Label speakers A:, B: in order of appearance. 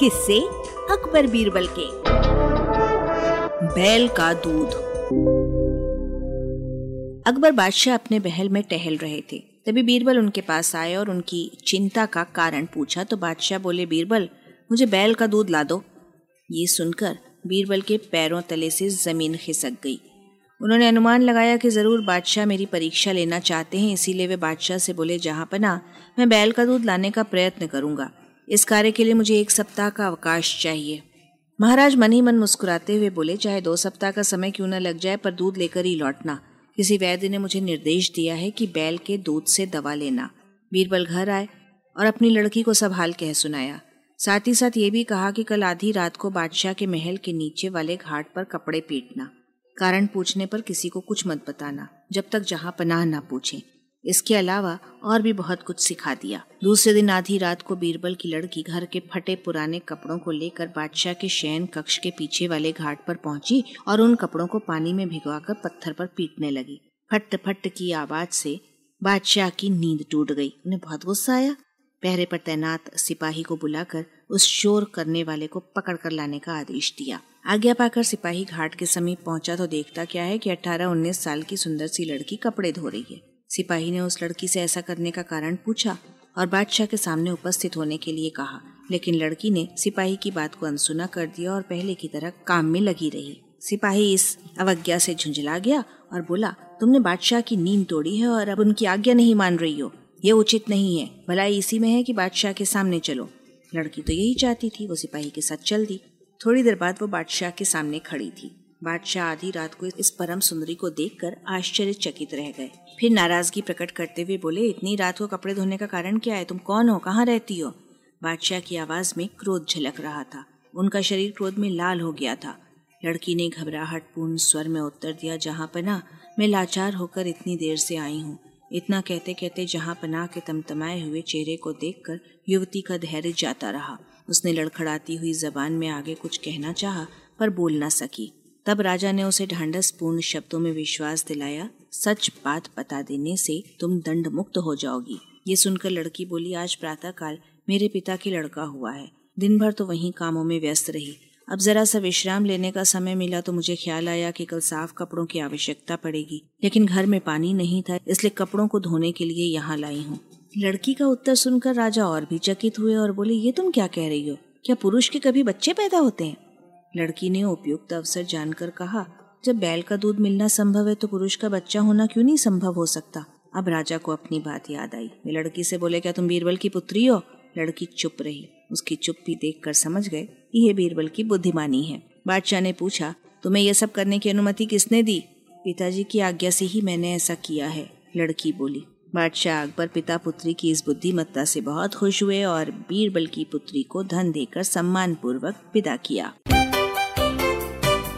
A: किससे अकबर बीरबल के। बैल का दूध। अकबर बादशाह अपने महल में टहल रहे थे। तभी बीरबल उनके पास आए और उनकी चिंता का कारण पूछा। तो बादशाह बोले, बीरबल, मुझे बैल का दूध ला दो। ये सुनकर बीरबल के पैरों तले से ज़मीन खिसक गई। उन्होंने अनुमान लगाया कि ज़रूर बादशाह मेरी परीक्षा लेना चाहते हैं, इसीलिए वे बादशाह से बोले, जहाँ पना मैं बैल का दूध लाने का प्रयत्न करूँगा। इस कार्य के लिए मुझे एक सप्ताह का अवकाश चाहिए। महाराज मन ही मन मुस्कुराते हुए बोले, चाहे दो सप्ताह का समय क्यों न लग जाए, पर दूध लेकर ही लौटना। किसी वैद्य ने मुझे निर्देश दिया है कि बैल के दूध से दवा लेना। बीरबल घर आए और अपनी लड़की को सब हाल कह सुनाया। साथ ही साथ ये भी कहा कि कल आधी रात को बादशाह के महल के नीचे वाले घाट पर कपड़े पीटना, कारण पूछने पर किसी को कुछ मत बताना, जब तक जहाँ पनाह ना पूछे। इसके अलावा और भी बहुत कुछ सिखा दिया। दूसरे दिन आधी रात को बीरबल की लड़की घर के फटे पुराने कपड़ों को लेकर बादशाह के शयन कक्ष के पीछे वाले घाट पर पहुँची और उन कपड़ों को पानी में भिगवाकर पत्थर पर पीटने लगी। फट फट की आवाज़ से बादशाह की नींद टूट गई। उन्हें बहुत गुस्सा आया। पहरे पर तैनात सिपाही को बुलाकर उस शोर करने वाले को पकड़ कर लाने का आदेश दिया। आज्ञा पाकर सिपाही घाट के समीप पहुँचा तो देखता क्या है कि 18-19 साल की सुंदर सी लड़की कपड़े धो रही है। सिपाही ने उस लड़की से ऐसा करने का कारण पूछा और बादशाह के सामने उपस्थित होने के लिए कहा। लेकिन लड़की ने सिपाही की बात को अनसुना कर दिया और पहले की तरह काम में लगी रही। सिपाही इस अवज्ञा से झुंझला गया और बोला, तुमने बादशाह की नींद तोड़ी है और अब उनकी आज्ञा नहीं मान रही हो। यह उचित नहीं है। भलाई इसी में है कि बादशाह के सामने चलो। लड़की तो यही चाहती थी, वो सिपाही के साथ चल दी। थोड़ी देर बाद वो बादशाह के सामने खड़ी थी। बादशाह आधी रात को इस परम सुंदरी को देखकर आश्चर्यचकित रह गए। फिर नाराज़गी प्रकट करते हुए बोले, इतनी रात को कपड़े धोने का कारण क्या है? तुम कौन हो? कहाँ रहती हो? बादशाह की आवाज़ में क्रोध झलक रहा था। उनका शरीर क्रोध में लाल हो गया था। लड़की ने घबराहट पूर्ण स्वर में उत्तर दिया, जहाँ पना मैं लाचार होकर इतनी देर से आई हूँ। इतना कहते कहते जहाँ पनाह के तमतमाए हुए चेहरे को देखकर युवती का धैर्य जाता रहा। उसने लड़खड़ाती हुई जबान में आगे कुछ कहना चाहा, पर बोल ना सकी। तब राजा ने उसे ढांढस पूर्ण शब्दों में विश्वास दिलाया, सच बात बता देने से तुम दंड मुक्त हो जाओगी। ये सुनकर लड़की बोली, आज प्रातःकाल मेरे पिता की लड़का हुआ है। दिन भर तो वहीं कामों में व्यस्त रही। अब जरा सा विश्राम लेने का समय मिला तो मुझे ख्याल आया कि कल साफ़ कपड़ों की आवश्यकता पड़ेगी, लेकिन घर में पानी नहीं था, इसलिए कपड़ों को धोने के लिए यहाँ लाई हूँ। लड़की का उत्तर सुनकर राजा और भी चकित हुए और बोले, ये तुम क्या कह रही हो? क्या पुरुष के कभी बच्चे पैदा होते हैं? लड़की ने उपयुक्त अवसर जानकर कहा, जब बैल का दूध मिलना संभव है तो पुरुष का बच्चा होना क्यों नहीं संभव हो सकता? अब राजा को अपनी बात याद आई। वे लड़की से बोले, क्या तुम बीरबल की पुत्री हो? लड़की चुप रही। उसकी चुप्पी देखकर समझ गए यह बीरबल की बुद्धिमानी है। बादशाह ने पूछा, तुम्हें यह सब करने की अनुमति किसने दी? पिताजी की आज्ञा से ही मैंने ऐसा किया है, लड़की बोली। बादशाह अकबर पिता पुत्री की इस बुद्धिमत्ता से बहुत खुश हुए और बीरबल की पुत्री को धन देकर सम्मान पूर्वक विदा किया।